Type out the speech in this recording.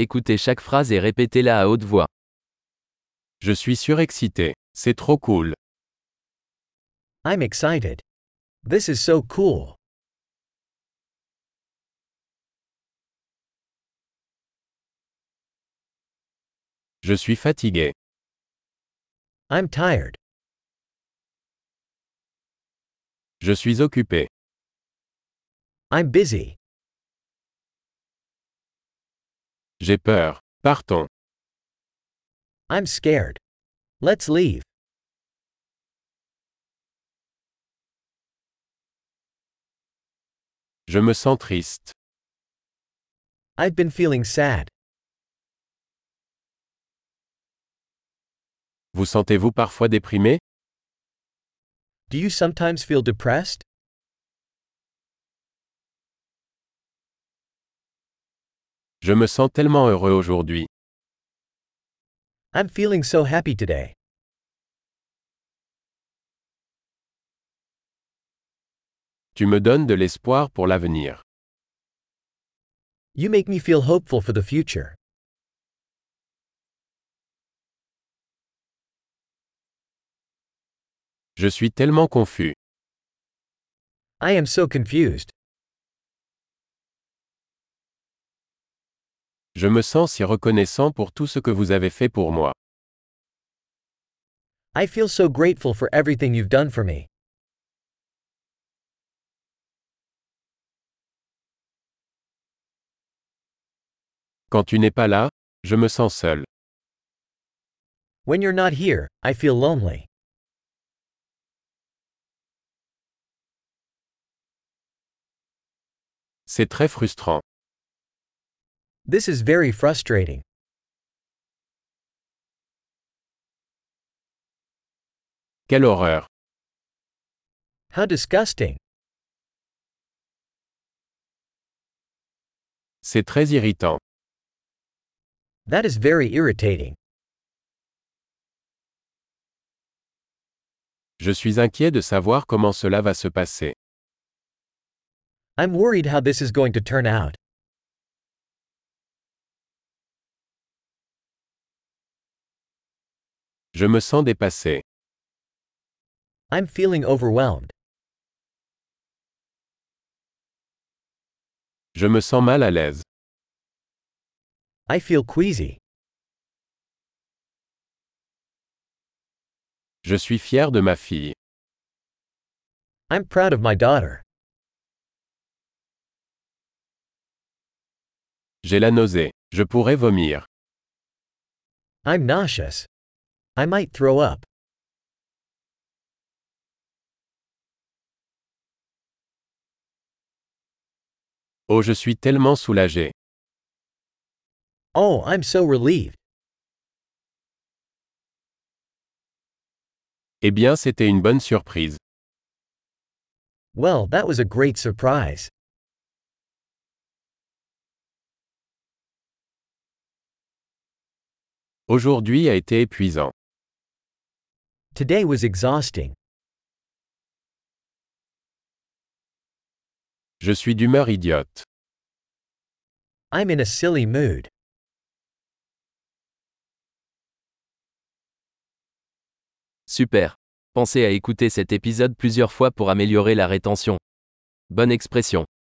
Écoutez chaque phrase et répétez-la à haute voix. Je suis surexcité. C'est trop cool. I'm excited. This is so cool. Je suis fatigué. I'm tired. Je suis occupé. I'm busy. J'ai peur. Partons. I'm scared. Let's leave. Je me sens triste. I've been feeling sad. Vous sentez-vous parfois déprimé? Do you sometimes feel depressed? Je me sens tellement heureux aujourd'hui. I'm feeling so happy today. Tu me donnes de l'espoir pour l'avenir. You make me feel hopeful for the future. Je suis tellement confus. I am so confused. Je me sens si reconnaissant pour tout ce que vous avez fait pour moi. I feel so grateful for everything you've done for me. Quand tu n'es pas là, je me sens seul. When you're not here, I feel lonely. C'est très frustrant. This is very frustrating. Quelle horreur. How disgusting. C'est très irritant. That is very irritating. Je suis inquiet de savoir comment cela va se passer. I'm worried how this is going to turn out. Je me sens dépassé. I'm feeling overwhelmed. Je me sens mal à l'aise. I feel queasy. Je suis fier de ma fille. I'm proud of my daughter. J'ai la nausée. Je pourrais vomir. I'm nauseous. I might throw up. Oh, je suis tellement soulagé. Oh, I'm so relieved. Eh bien, c'était une bonne surprise. Well, that was a great surprise. Aujourd'hui a été épuisant. Today was exhausting. Je suis d'humeur idiote. I'm in a silly mood. Super. Pensez à écouter cet épisode plusieurs fois pour améliorer la rétention. Bonne expression.